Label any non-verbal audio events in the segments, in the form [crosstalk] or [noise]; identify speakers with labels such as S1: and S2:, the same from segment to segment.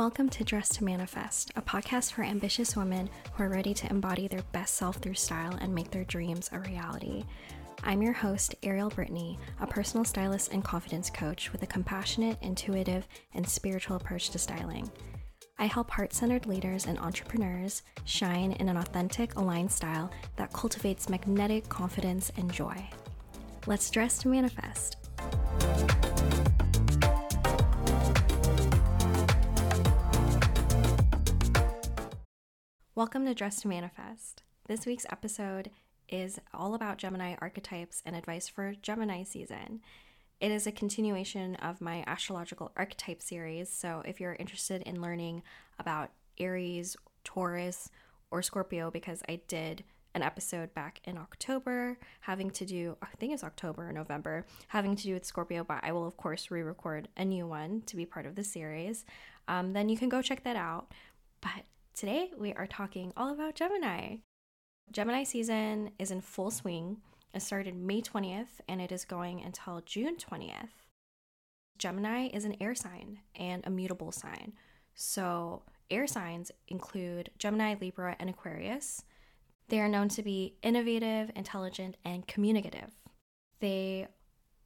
S1: Welcome to Dress to Manifest, a podcast for ambitious women who are ready to embody their best self through style and make their dreams a reality. I'm your host, Ariel Brittany, a personal stylist and confidence coach with a compassionate, intuitive, and spiritual approach to styling. I help heart centered leaders and entrepreneurs shine in an authentic, aligned style that cultivates magnetic confidence and joy. Let's dress to manifest. Welcome to Dress to Manifest. This week's episode is all about Gemini archetypes and advice for Gemini season. It is a continuation of my astrological archetype series, so if you're interested in learning about Aries, Taurus, or Scorpio, because I did an episode back in October having to do, I think it's October or November, having to do with Scorpio, but I will, of course, re record a new one to be part of the series. Um, then you can go check that out. But Today, we are talking all about Gemini. Gemini season is in full swing. It started May 20th and it is going until June 20th. Gemini is an air sign and a mutable sign. So, air signs include Gemini, Libra, and Aquarius. They are known to be innovative, intelligent, and communicative. They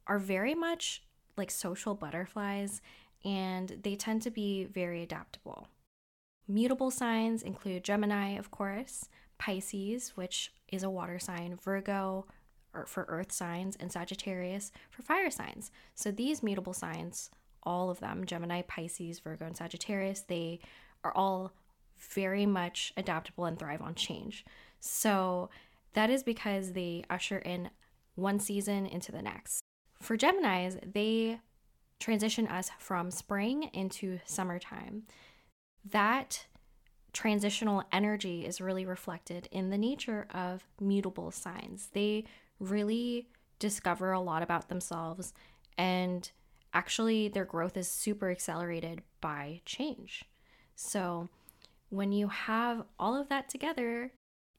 S1: are very much like social butterflies and they tend to be very adaptable. Mutable signs include Gemini, of course, Pisces, which is a water sign, Virgo er, for earth signs, and Sagittarius for fire signs. So these mutable signs, all of them, Gemini, Pisces, Virgo, and Sagittarius, they are all very much adaptable and thrive on change. So that is because they usher in one season into the next. For Geminis, they transition us from spring into summertime that transitional energy is really reflected in the nature of mutable signs. They really discover a lot about themselves and actually their growth is super accelerated by change. So when you have all of that together,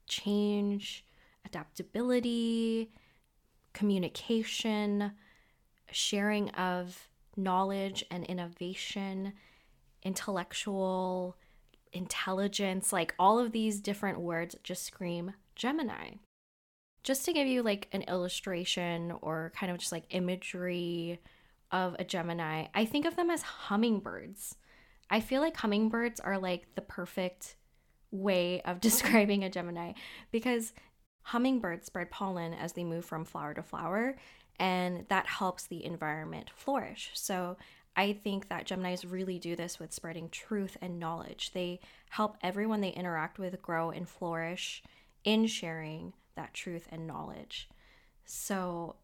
S1: change, adaptability, communication, sharing of knowledge and innovation, intellectual, intelligence, like all of these different words just scream Gemini. Just to give you like an illustration or kind of just like imagery of a Gemini, I think of them as hummingbirds. I feel like hummingbirds are like the perfect way of [laughs] describing a Gemini because hummingbirds spread pollen as they move from flower to flower, and that helps the environment flourish. So I think that Geminis really do this with spreading truth and knowledge. They help everyone they interact with grow and flourish in sharing that truth and knowledge. So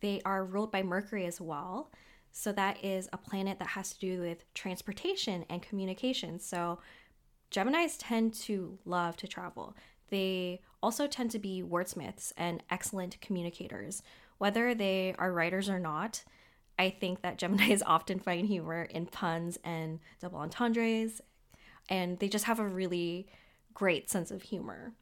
S1: they are ruled by Mercury as well. So that is a planet that has to do with transportation and communication. So Geminis tend to love to travel. They also tend to be wordsmiths and excellent communicators. Whether they are writers or not, I think that Geminis often find humor in puns and double entendres, and they just have a really great sense of humor.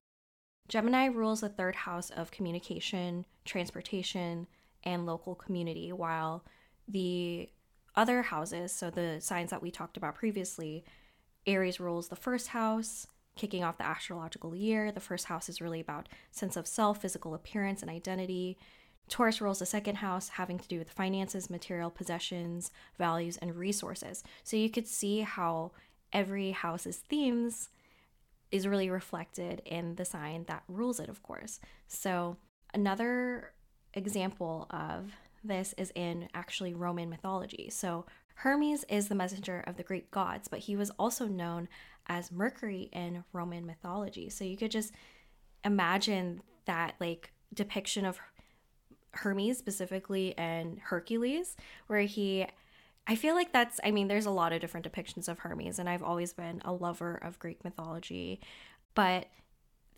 S1: Gemini rules the third house of communication, transportation, and local community, while the other houses, so the signs that we talked about previously, Aries rules the first house, kicking off the astrological year. The first house is really about sense of self, physical appearance, and identity. Taurus rules the second house, having to do with finances, material possessions, values, and resources. So you could see how every house's themes is really reflected in the sign that rules it, of course. So another example of this is in actually Roman mythology. So Hermes is the messenger of the Greek gods, but he was also known as Mercury in Roman mythology. So you could just imagine that like depiction of Hermes specifically and Hercules, where he I feel like that's I mean, there's a lot of different depictions of Hermes, and I've always been a lover of Greek mythology, but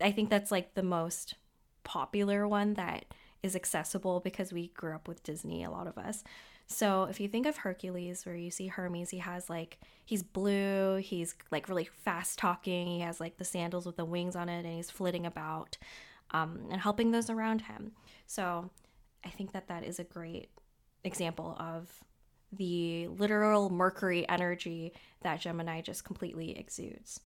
S1: I think that's like the most popular one that is accessible because we grew up with Disney, a lot of us. So if you think of Hercules, where you see Hermes, he has like, he's blue, he's like really fast talking, he has like the sandals with the wings on it, and he's flitting about um, and helping those around him. So I think that that is a great example of the literal Mercury energy that Gemini just completely exudes.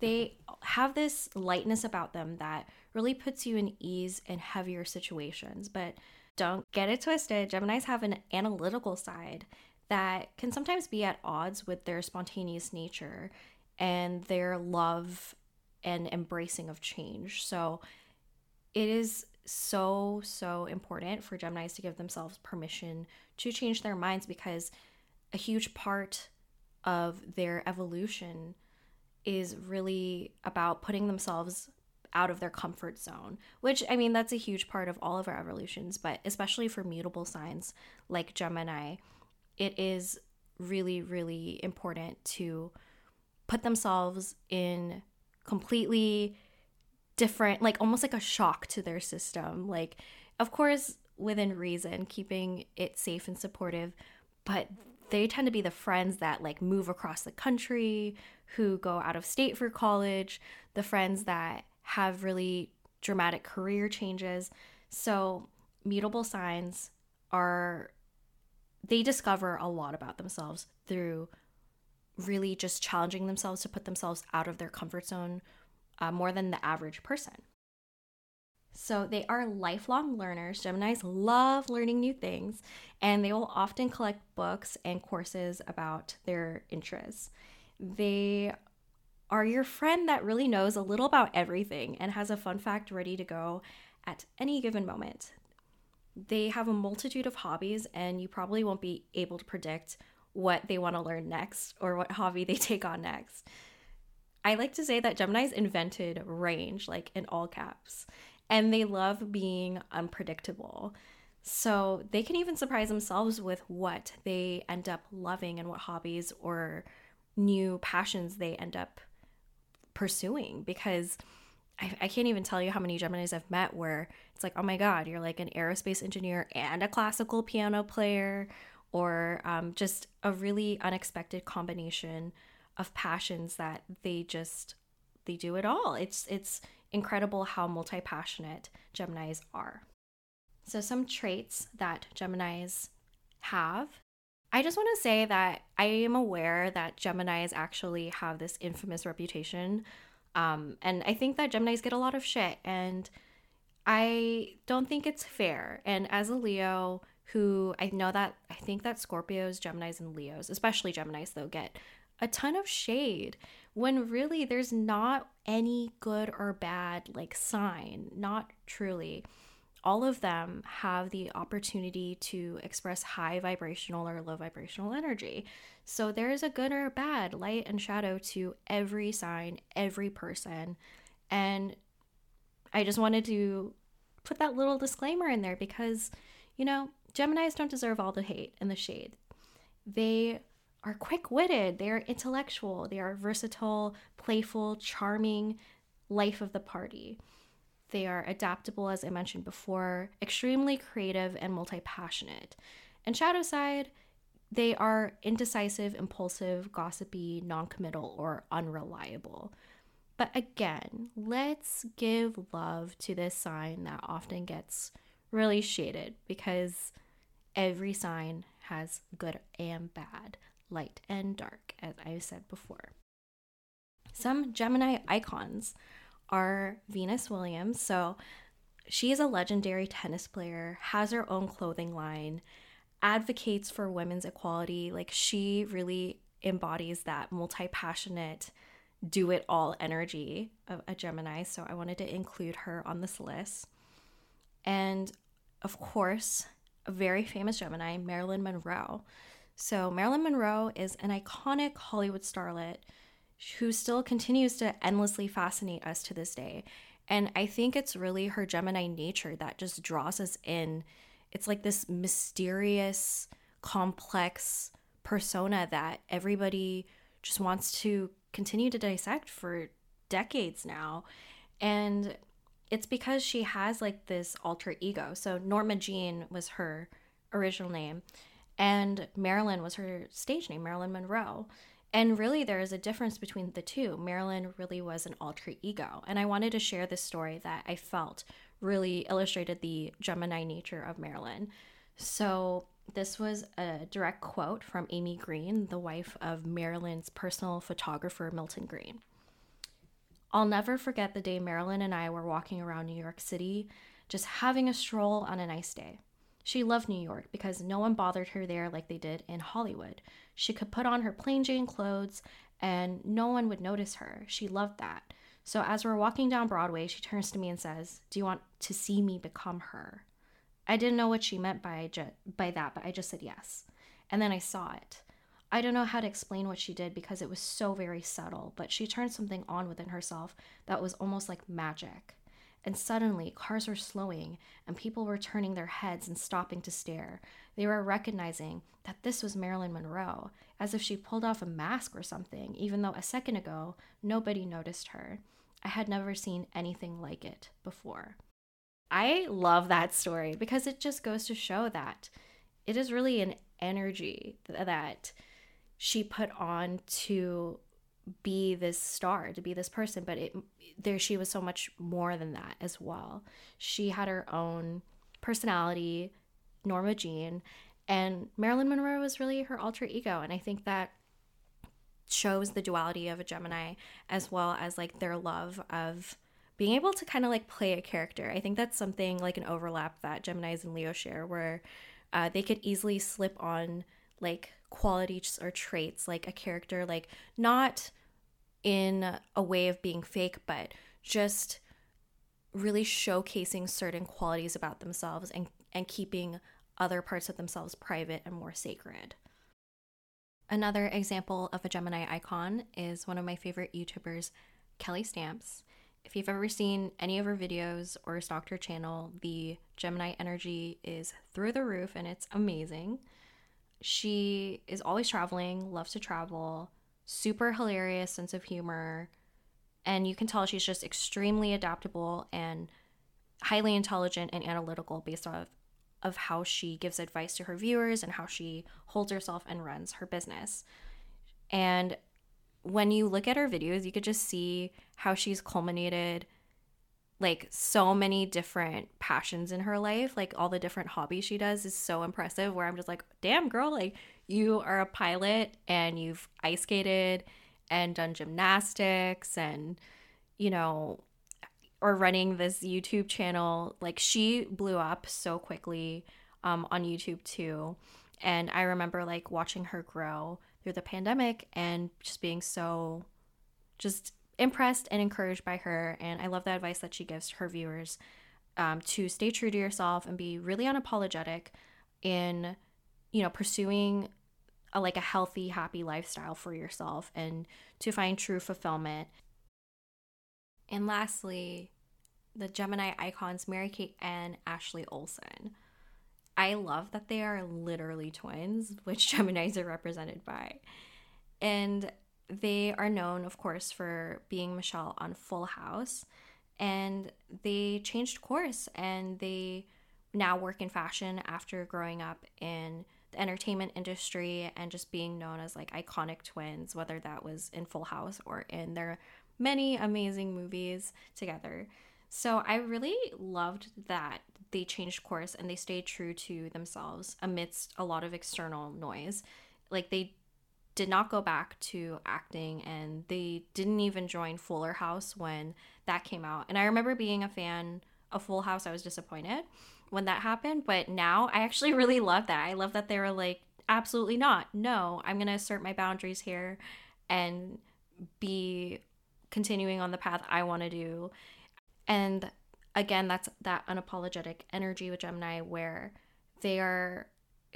S1: They have this lightness about them that really puts you in ease in heavier situations, but don't get it twisted. Geminis have an analytical side that can sometimes be at odds with their spontaneous nature and their love and embracing of change. So it is so, so important for Geminis to give themselves permission to change their minds because a huge part of their evolution is really about putting themselves out of their comfort zone, which I mean, that's a huge part of all of our evolutions, but especially for mutable signs like Gemini, it is really, really important to put themselves in completely different, like almost like a shock to their system. Like, of course, within reason, keeping it safe and supportive, but they tend to be the friends that like move across the country, who go out of state for college, the friends that have really dramatic career changes. So, mutable signs are they discover a lot about themselves through really just challenging themselves to put themselves out of their comfort zone uh, more than the average person. So they are lifelong learners. Geminis love learning new things, and they will often collect books and courses about their interests. They are your friend that really knows a little about everything and has a fun fact ready to go at any given moment. They have a multitude of hobbies, and you probably won't be able to predict what they want to learn next or what hobby they [laughs] take on next. I like to say that Geminis invented range, like in all caps, and they love being unpredictable. So they can even surprise themselves with what they end up loving and what hobbies or new passions they end up pursuing because I, I, can't even tell you how many Geminis I've met where it's like, oh my God, you're like an aerospace engineer and a classical piano player, or um, just a really unexpected combination of passions that they just they do it all. It's it's incredible how multi-passionate Geminis are. So some traits that Geminis have. I just want to say that I am aware that Geminis actually have this infamous reputation. Um, and I think that Geminis get a lot of shit. And I don't think it's fair. And as a Leo, who I know that I think that Scorpios, Geminis, and Leos, especially Geminis, though, get a ton of shade when really there's not any good or bad like sign, not truly. All of them have the opportunity to express high vibrational or low vibrational energy. So there is a good or a bad, light and shadow to every sign, every person. And I just wanted to put that little disclaimer in there because, you know, Geminis don't deserve all the hate and the shade. They are quick witted, they are intellectual, they are versatile, playful, charming, life of the party. They are adaptable, as I mentioned before, extremely creative and multi passionate. And shadow side, they are indecisive, impulsive, gossipy, non committal, or unreliable. But again, let's give love to this sign that often gets really shaded because every sign has good and bad, light and dark, as I said before. Some Gemini icons are Venus Williams. So she is a legendary tennis player, has her own clothing line, advocates for women's equality. Like she really embodies that multi passionate, do it all energy of a Gemini. So I wanted to include her on this list. And of course, a very famous Gemini, Marilyn Monroe. So, Marilyn Monroe is an iconic Hollywood starlet who still continues to endlessly fascinate us to this day. And I think it's really her Gemini nature that just draws us in. It's like this mysterious, complex persona that everybody just wants to continue to dissect for decades now. And it's because she has like this alter ego. So Norma Jean was her original name, and Marilyn was her stage name, Marilyn Monroe. And really, there is a difference between the two. Marilyn really was an alter ego. And I wanted to share this story that I felt really illustrated the Gemini nature of Marilyn. So, This was a direct quote from Amy Greene, the wife of Marilyn's personal photographer, Milton Greene. I'll never forget the day Marilyn and I were walking around New York City, just having a stroll on a nice day. She loved New York because no one bothered her there like they did in Hollywood. She could put on her plain Jane clothes and no one would notice her. She loved that. So as we're walking down Broadway, she turns to me and says, "Do you want to see me become her?" I didn't know what she meant by ju- by that, but I just said yes. And then I saw it. I don't know how to explain what she did because it was so very subtle, but she turned something on within herself that was almost like magic. And suddenly, cars were slowing and people were turning their heads and stopping to stare. They were recognizing that this was Marilyn Monroe, as if she pulled off a mask or something, even though a second ago nobody noticed her. I had never seen anything like it before. I love that story because it just goes to show that it is really an energy that she put on to be this star, to be this person, but it there she was so much more than that as well. She had her own personality, Norma Jean, and Marilyn Monroe was really her alter ego, and I think that shows the duality of a Gemini as well as like their love of being able to kind of like play a character. I think that's something like an overlap that Geminis and Leo share where uh, they could easily slip on like qualities or traits like a character like not in a way of being fake but just really showcasing certain qualities about themselves and and keeping other parts of themselves private and more sacred. Another example of a Gemini icon is one of my favorite YouTubers, Kelly Stamps. If you've ever seen any of her videos or stalked her channel, the Gemini energy is through the roof and it's amazing. She is always traveling, loves to travel, super hilarious sense of humor, and you can tell she's just extremely adaptable and highly intelligent and analytical based off of how she gives advice to her viewers and how she holds herself and runs her business. And when you look at her videos, you could just see how she's culminated like so many different passions in her life. Like all the different hobbies she does is so impressive where I'm just like, damn girl, like you are a pilot and you've ice skated and done gymnastics and you know or running this YouTube channel. Like she blew up so quickly um, on YouTube too. And I remember like watching her grow through the pandemic and just being so just impressed and encouraged by her. And I love the advice that she gives her viewers um, to stay true to yourself and be really unapologetic in, you know, pursuing a, like a healthy, happy lifestyle for yourself and to find true fulfillment. And lastly, the Gemini icons Mary Kate and Ashley Olsen. I love that they are literally twins, which [laughs] Geminis are represented by. And they are known, of course, for being Michelle on Full House. And they changed course and they now work in fashion after growing up in the entertainment industry and just being known as like iconic twins, whether that was in Full House or in their many amazing movies together. So I really loved that they changed course and they stayed true to themselves amidst a lot of external noise. Like they did not go back to acting and they didn't even join Fuller House when that came out. And I remember being a fan of Full House, I was disappointed when that happened, but now I actually [laughs] really love that. I love that they were like, absolutely not. No, I'm going to assert my boundaries here and be continuing on the path I want to do. And again, that's that unapologetic energy with Gemini where they are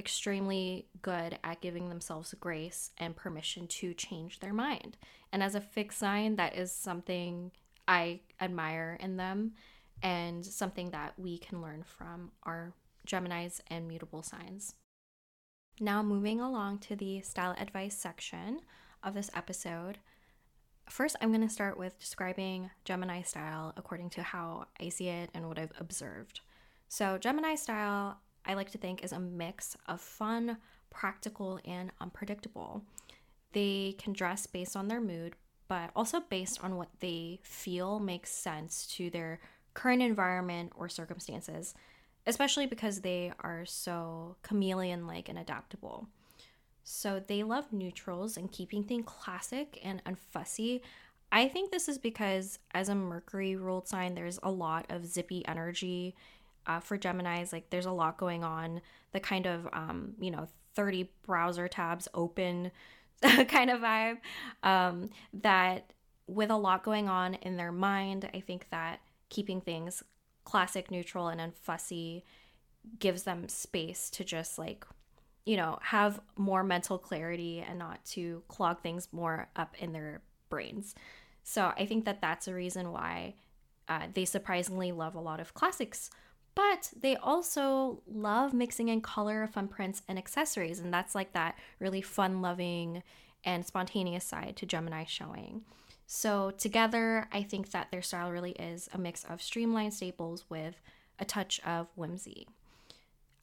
S1: extremely good at giving themselves grace and permission to change their mind. And as a fixed sign, that is something I admire in them and something that we can learn from our Geminis and mutable signs. Now, moving along to the style advice section of this episode, First, I'm going to start with describing Gemini style according to how I see it and what I've observed. So, Gemini style, I like to think, is a mix of fun, practical, and unpredictable. They can dress based on their mood, but also based on what they feel makes sense to their current environment or circumstances. especially because they are so chameleon like and adaptable. So they love neutrals and keeping things classic and unfussy. I think this is because as a Mercury ruled sign, there's a lot of zippy energy. Uh, for Geminis, like there's a lot going on. The kind of, um, you know, 30 browser tabs open [laughs] kind of vibe. Um, that with a lot going on in their mind, I think that keeping things classic, neutral, and unfussy gives them space to just like you know, have more mental clarity and not to clog things more up in their brains. So I think that that's a reason why uh, they surprisingly love a lot of classics. But they also love mixing in color, fun prints, and accessories. And that's like that really fun loving and spontaneous side to Gemini showing. So, together, I think that their style really is a mix of streamlined staples with a touch of whimsy.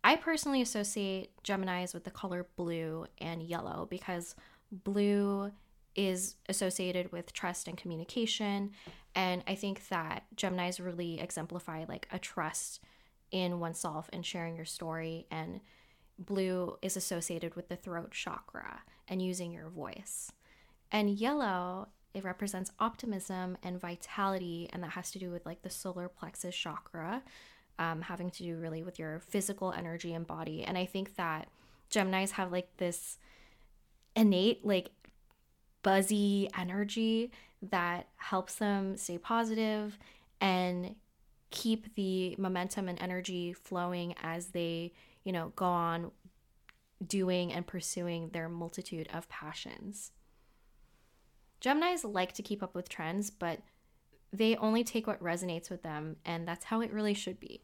S1: I personally associate Geminis with the color blue and yellow because blue is associated with trust and communication. And I think that Geminis really exemplify like a trust in oneself and sharing your story. And blue is associated with the throat chakra and using your voice. And yellow, it represents optimism and vitality, and that has to do with like the solar plexus chakra, um, having to do really with your physical energy and body. And I think that Geminis have like this innate, like buzzy energy that helps them stay positive and keep the momentum and energy flowing as they, you know, go on doing and pursuing their multitude of passions. Geminis like to keep up with trends, but they only take what resonates with them, and that's how it really should be.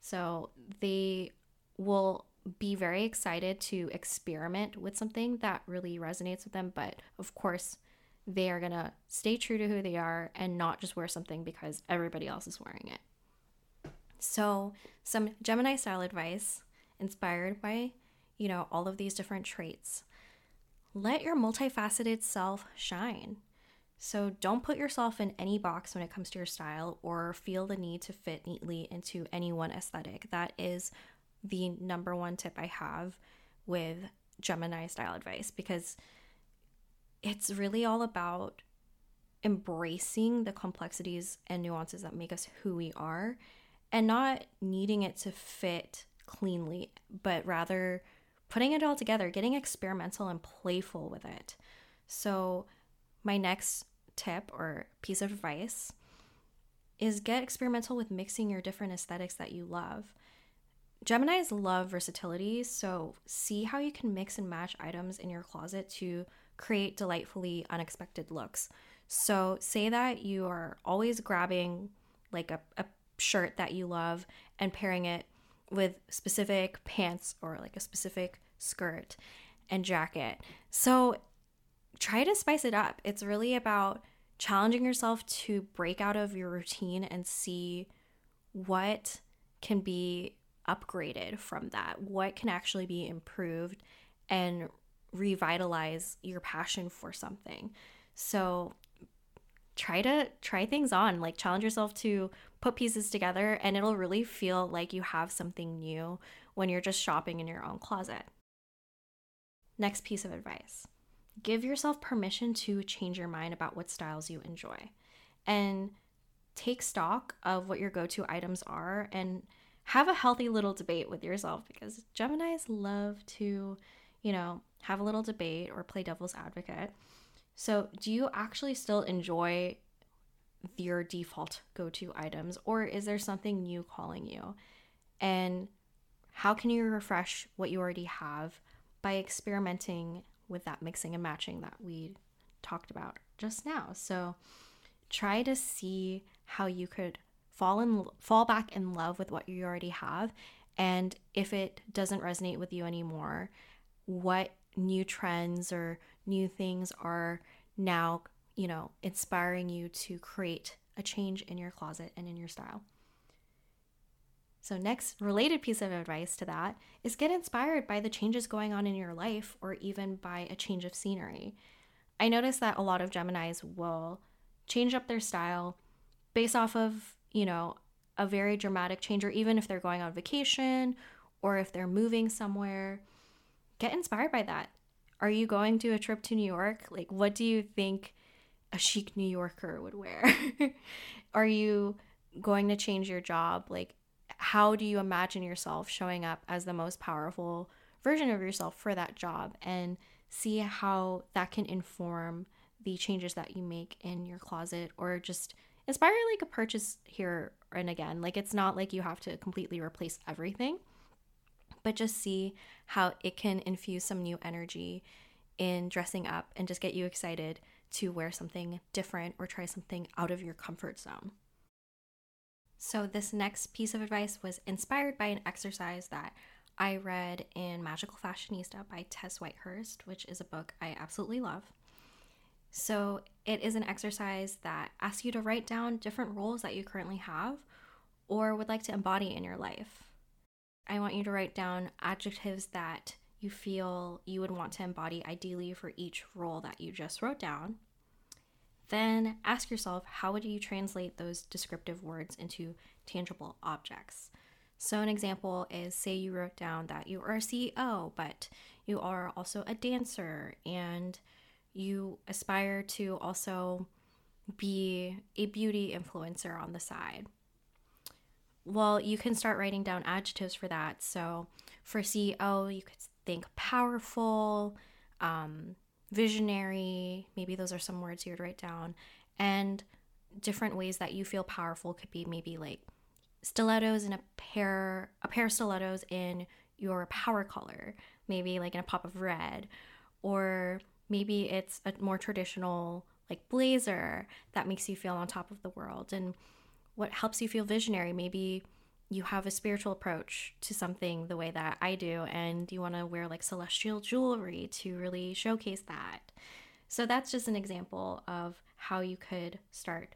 S1: So they will be very excited to experiment with something that really resonates with them, but of course, they are gonna stay true to who they are and not just wear something because everybody else is wearing it. So, some Gemini style advice inspired by, you know, all of these different traits. Let your multifaceted self shine. So don't put yourself in any box when it comes to your style or feel the need to fit neatly into any one aesthetic. That is the number one tip I have with Gemini style advice because it's really all about embracing the complexities and nuances that make us who we are and not needing it to fit cleanly, but rather putting it all together, getting experimental and playful with it. So, my next tip or piece of advice is get experimental with mixing your different aesthetics that you love. Geminis love versatility, so see how you can mix and match items in your closet to create delightfully unexpected looks. So, say that you are always grabbing like a, a shirt that you love and pairing it with specific pants or like a specific skirt and jacket. So, try to spice it up. It's really about challenging yourself to break out of your routine and see what can be upgraded from that, what can actually be improved and revitalize your passion for something. So try to try things on, like challenge yourself to put pieces together and it'll really feel like you have something new when you're just shopping in your own closet. Next piece of advice give yourself permission to change your mind about what styles you enjoy and take stock of what your go to items are and have a healthy little debate with yourself because Geminis love to, you know, have a little debate or play devil's advocate. So, do you actually still enjoy your default go to items or is there something new calling you? And how can you refresh what you already have by experimenting with that mixing and matching that we talked about just now. So try to see how you could fall in fall back in love with what you already have and if it doesn't resonate with you anymore, what new trends or new things are now, you know, inspiring you to create a change in your closet and in your style. So, next related piece of advice to that is get inspired by the changes going on in your life or even by a change of scenery. I notice that a lot of Geminis will change up their style based off of, you know, a very dramatic change, or even if they're going on vacation or if they're moving somewhere, get inspired by that. Are you going to a trip to New York? Like, what do you think a chic New Yorker would wear? [laughs] Are you going to change your job? Like, how do you imagine yourself showing up as the most powerful version of yourself for that job? And see how that can inform the changes that you make in your closet or just inspire like a purchase here and again. Like, it's not like you have to completely replace everything but just see how it can infuse some new energy in dressing up and just get you excited to wear something different or try something out of your comfort zone. So, this next piece of advice was inspired by an exercise that I read in Magical Fashionista by Tess Whitehurst, which is a book I absolutely love. So, it is an exercise that asks you to write down different roles that you currently have or would like to embody in your life. I want you to write down adjectives that you feel you would want to embody ideally for each role that you just wrote down. Then ask yourself how would you translate those descriptive words into tangible objects? So, an example is say you wrote down that you are a CEO, but you are also a dancer and you aspire to also be a beauty influencer on the side well, you can start writing down adjectives for that. So for CEO, you could think powerful, um, visionary. Maybe those are some words you would write down. And different ways that you feel powerful could be maybe like stilettos in a pair, a pair of stilettos in your power color, maybe like in a pop of red, or maybe it's a more traditional like blazer that makes you feel on top of the world. And what helps you feel visionary. Maybe you have a spiritual approach to something the way that I do, and you want to wear like celestial jewelry to really showcase that. So that's just an example of how you could start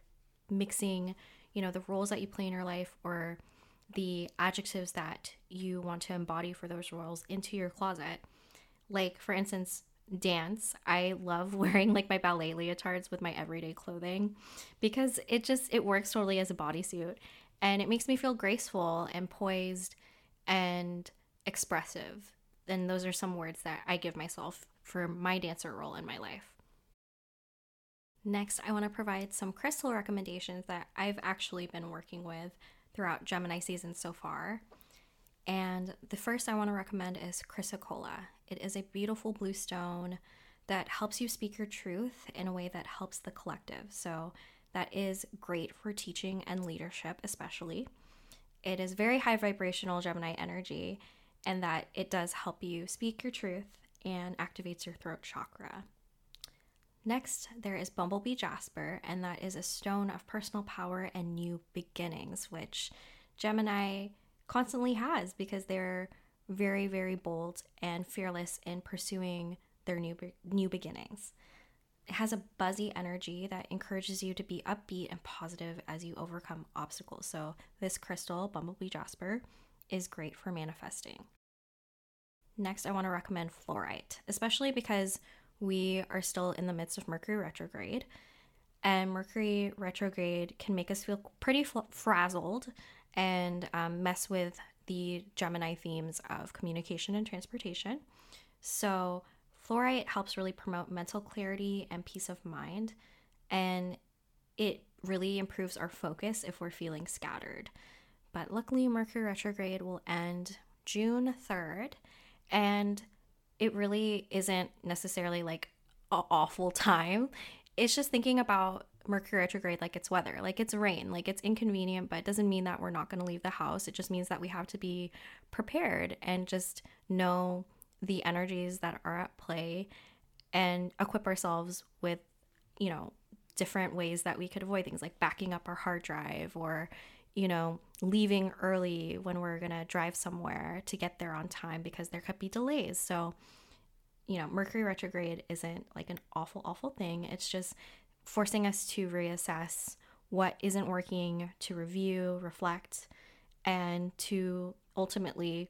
S1: mixing, you know, the roles that you play in your life or the adjectives that you want to embody for those roles into your closet. Like, for instance, dance, I love [laughs] wearing like my ballet leotards with my everyday clothing because it just it works totally as a bodysuit and it makes me feel graceful and poised and expressive. And those are some words that I give myself for my dancer role in my life. Next, I want to provide some crystal recommendations that I've actually been working with throughout Gemini season so far. And the first I want to recommend is chrysocolla. It is a beautiful blue stone that helps you speak your truth in a way that helps the collective. So that is great for teaching and leadership, especially. It is very high vibrational Gemini energy, and that it does help you speak your truth and activates your throat chakra. Next, there is Bumblebee Jasper, and that is a stone of personal power and new beginnings, which Gemini constantly has because they're very very bold and fearless in pursuing their new new beginnings. It has a buzzy energy that encourages you to be upbeat and positive as you overcome obstacles. So, this crystal, Bumblebee Jasper, is great for manifesting. Next, I want to recommend fluorite, especially because we are still in the midst of Mercury retrograde. And Mercury retrograde can make us feel pretty frazzled and um, mess with the Gemini themes of communication and transportation. So, fluorite helps really promote mental clarity and peace of mind, and it really improves our focus if we're feeling scattered. But luckily, Mercury retrograde will end June 3rd, and it really isn't necessarily like an awful [laughs] time. It's just thinking about Mercury retrograde like it's weather, like it's rain, like it's inconvenient, but it doesn't mean that we're not going to leave the house. It just means that we have to be prepared and just know the energies that are at play and equip ourselves with, you know, different ways that we could avoid things like backing up our hard drive or, you know, leaving early when we're going to drive somewhere to get there on time because there could be delays. So, you know, Mercury retrograde isn't like an awful, awful thing. It's just forcing us to reassess what isn't working, to review, reflect, and to ultimately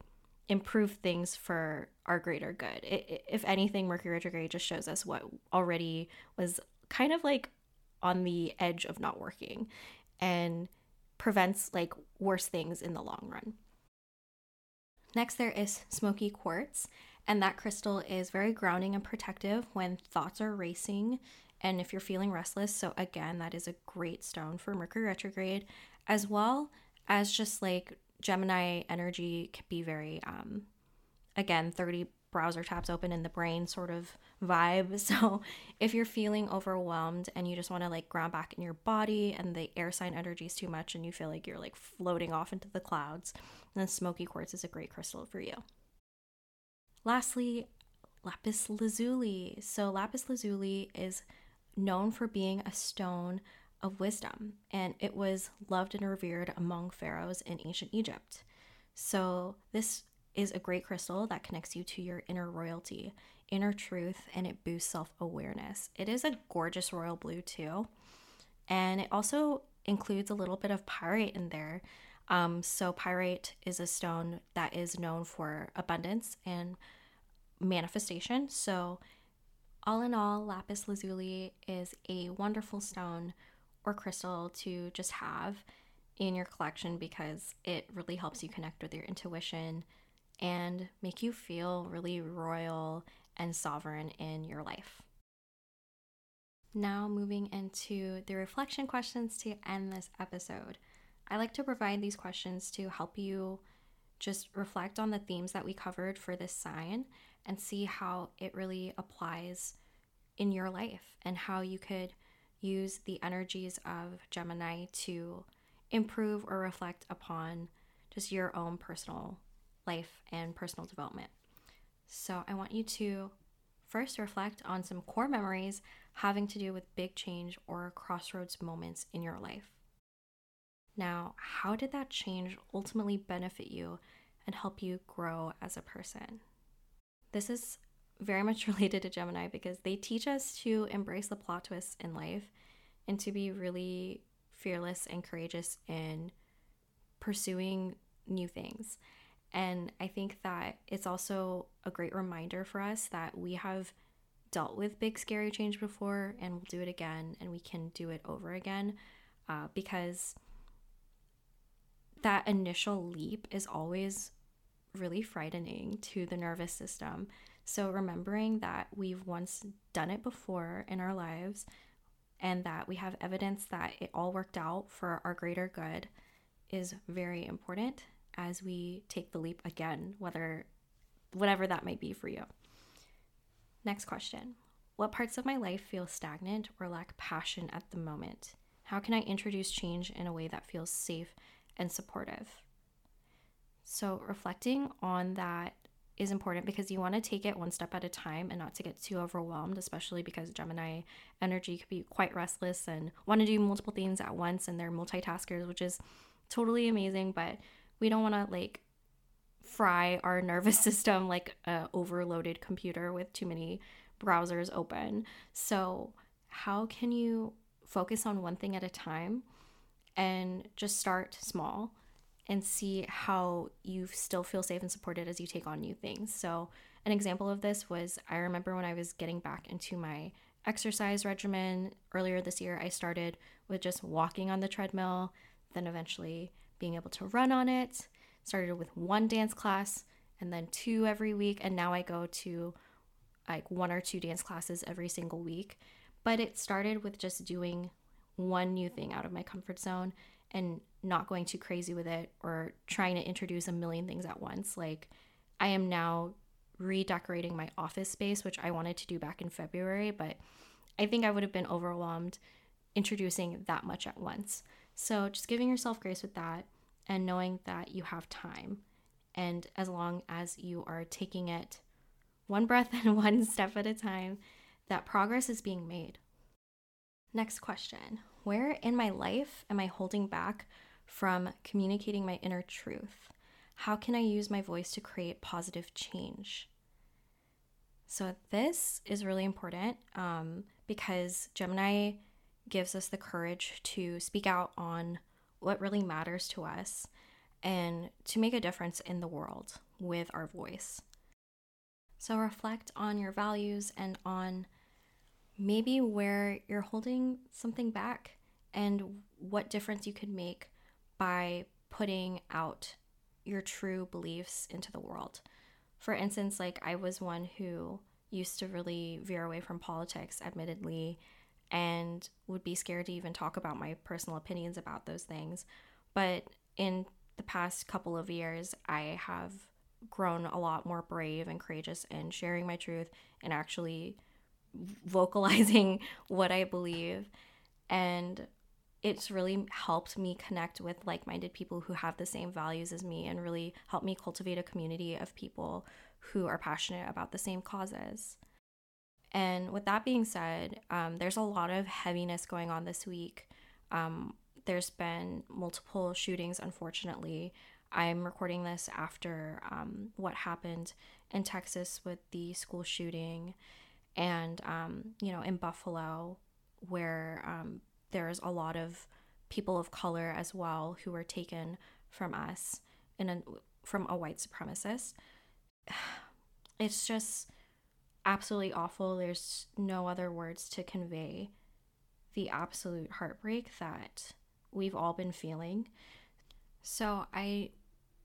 S1: improve things for our greater good. It, if anything, Mercury retrograde just shows us what already was kind of like on the edge of not working. And prevents like worse things in the long run. Next, there is smoky quartz, and that crystal is very grounding and protective when thoughts are racing and if you're feeling restless. So, again, that is a great stone for Mercury retrograde, as well as just like Gemini energy can be very, um, again, 30 browser tabs open in the brain sort of vibe. [laughs] So if you're feeling overwhelmed and you just want to like ground back in your body and the air sign energy is too much and you feel like you're like floating off into the clouds, then smoky quartz is a great crystal for you. Lastly, lapis lazuli. So lapis lazuli is known for being a stone of wisdom and it was loved and revered among pharaohs in ancient Egypt. So this is a great crystal that connects you to your inner royalty, inner truth, and it boosts self awareness. It is a gorgeous royal blue, too. And it also includes a little bit of pyrite in there. Um, so, pyrite is a stone that is known for abundance and manifestation. So, all in all, lapis lazuli is a wonderful stone or crystal to just have in your collection because it really helps you connect with your intuition and make you feel really royal and sovereign in your life. Now, moving into the reflection questions to end this episode. I like to provide these questions to help you just reflect on the themes that we covered for this sign and see how it really applies in your life and how you could use the energies of Gemini to improve or reflect upon just your own personal life and personal development. So, I want you to first reflect on some core memories having to do with big change or crossroads moments in your life. Now, how did that change ultimately benefit you and help you grow as a person? This is very much [laughs] related to Gemini because they teach us to embrace the plot twists in life and to be really fearless and courageous in pursuing new things. And I think that it's also a great reminder for us that we have dealt with big, scary change before and we'll do it again and we can do it over again uh, because that initial leap is always really frightening to the nervous system. So, remembering that we've once done it before in our lives and that we have evidence that it all worked out for our greater good is very important as we take the leap again, whether whatever that might be for you. Next question. What parts of my life feel stagnant or lack passion at the moment? How can I introduce change in a way that feels safe and supportive? So, reflecting on that is important because you want to take it one step at a time and not to get too overwhelmed, especially because Gemini energy could be quite restless and want to do multiple things at once and they're multitaskers, which is totally amazing. But we don't want to like fry our [laughs] nervous system like a overloaded computer with too many browsers open. So, how can you focus on one thing at a time and just start small and see how you still feel safe and supported as you take on new things? So, an example of this was I remember when I was getting back into my exercise regimen earlier this year, I started with just walking on the treadmill, then eventually being able to run on it. Started with one dance class and then two every week. And now I go to like one or two dance classes every single week. But it started with just doing one new thing out of my comfort zone and not going too crazy with it or trying to introduce a million things at once. Like, I am now redecorating my office space, which I wanted to do back in February, but I think I would have been overwhelmed introducing that much at once. So just giving yourself grace with that and knowing that you have time. And as long as you are taking it one breath [laughs] and one step at a time, that progress is being made. Next question Where in my life am I holding back from communicating my inner truth? How can I use my voice to create positive change? So, this is really important um, because Gemini gives us the courage to speak out on what really matters to us and to make a difference in the world with our voice. So reflect on your values and on maybe where you're holding something back and what difference you could make by putting out your true beliefs into the world. For instance, like I was one who used to really veer away from politics, admittedly, and would be scared to even talk about my personal opinions about those things. But in the past couple of years, I have grown a lot more brave and courageous in sharing my truth and actually vocalizing [laughs] what I believe. And it's really helped me connect with like minded people who have the same values as me and really helped me cultivate a community of people who are passionate about the same causes. And with that being said, um, there's a lot of heaviness going on this week. Um, there's been multiple shootings, unfortunately. I'm recording this after um, what happened in Texas with the school shooting and, um, you know, in Buffalo, where um, there's a lot of people of color as well who were taken from us in a, from a white supremacist. [sighs] It's just absolutely awful. There's no other words to convey the absolute heartbreak that we've all been feeling. So, I,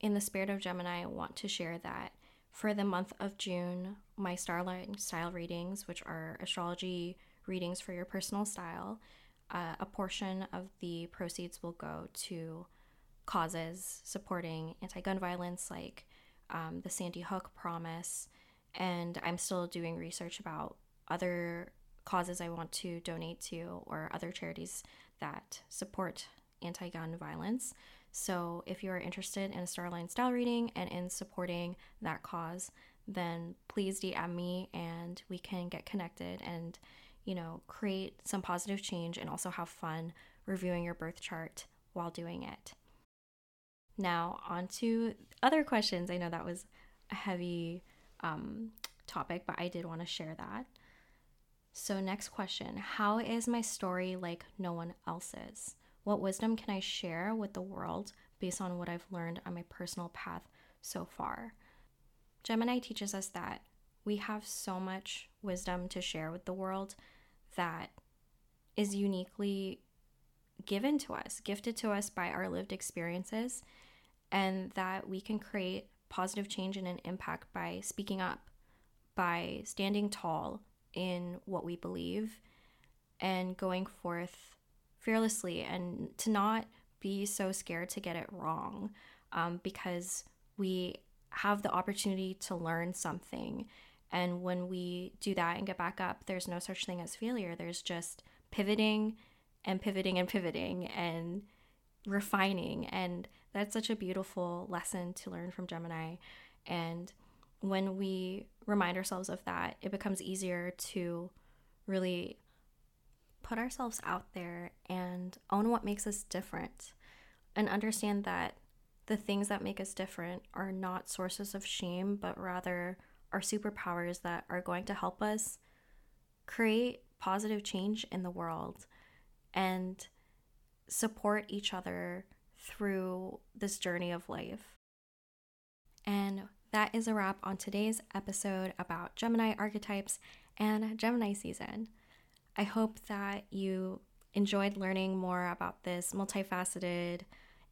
S1: in the spirit of Gemini, want to share that for the month of June, my Star-Aligned style readings, which are astrology readings for your personal style, uh, a portion of the proceeds will go to causes supporting anti gun violence, like um, the Sandy Hook Promise. And I'm still doing research about other causes I want to donate to or other charities that support anti gun violence. So if you are interested in a Star-Aligned style reading and in supporting that cause, then please DM me and we can get connected and you know, create some positive change and also have fun reviewing your birth chart while doing it. Now, on to other questions. I know that was a heavy um, topic, but I did want to share that. So, next question How is my story like no one else's? What wisdom can I share with the world based on what I've learned on my personal path so far? Gemini teaches us that we have so much wisdom to share with the world that is uniquely given to us, gifted to us by our lived experiences, and that we can create positive change and an impact by speaking up, by standing tall in what we believe, and going forth fearlessly, and to not be so scared to get it wrong um, because we have the opportunity to learn something and when we do that and get back up, there's no such thing as failure. There's just pivoting and pivoting and pivoting and refining. And that's such a beautiful lesson to learn from Gemini. And when we remind ourselves of that, it becomes easier to really put ourselves out there and own what makes us different and understand that the things that make us different are not sources of shame, but rather are superpowers that are going to help us create positive change in the world and support each other through this journey of life. And that is a wrap on today's episode about Gemini archetypes and Gemini season. I hope that you enjoyed learning more about this multifaceted,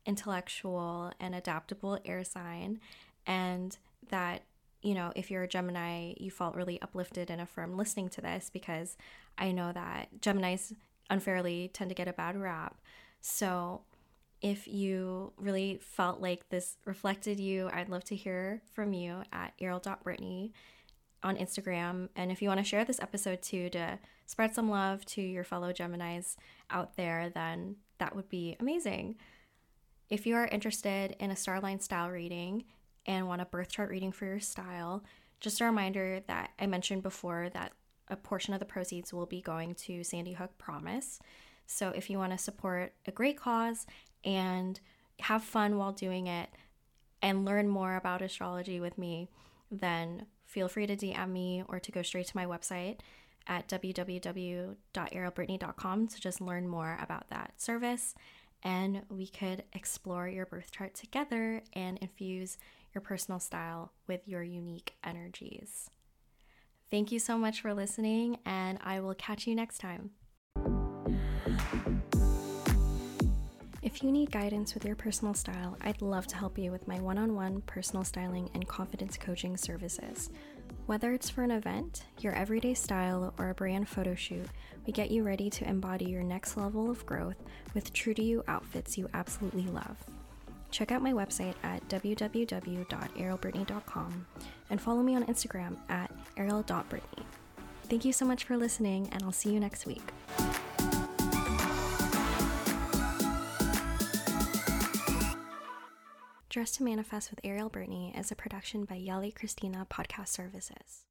S1: intellectual, and adaptable air sign, and that you know, if you're a Gemini, you felt really uplifted and affirmed listening to this because I know that Geminis unfairly tend to get a bad rap. So, if you really felt like this reflected you, I'd love to hear from you at ariel.brittany on Instagram. And if you want to share this episode too to spread some love to your fellow Geminis out there, then that would be amazing. If you are interested in a Star-Aligned style reading, and want a birth chart reading for your style, just a reminder that I mentioned before that a portion of the proceeds will be going to Sandy Hook Promise. So if you want to support a great cause and have fun while doing it and learn more about astrology with me, then feel free to DM me or to go straight to my website at www.arielbrittany.com to just learn more about that service. And we could explore your birth chart together and infuse your personal style with your unique energies. Thank you so much for listening, and I will catch you next time. If you need guidance with your personal style, I'd love to help you with my one on one personal styling and confidence coaching services. Whether it's for an event, your everyday style, or a brand photo shoot, we get you ready to embody your next level of growth with true to you outfits you absolutely love. Check out my website at www.arielbrittany.com and follow me on Instagram at ariel.brittany. Thank you so much for listening, and I'll see you next week. Dress to Manifest with Ariel Brittany is a production by Yali Christina Podcast Services.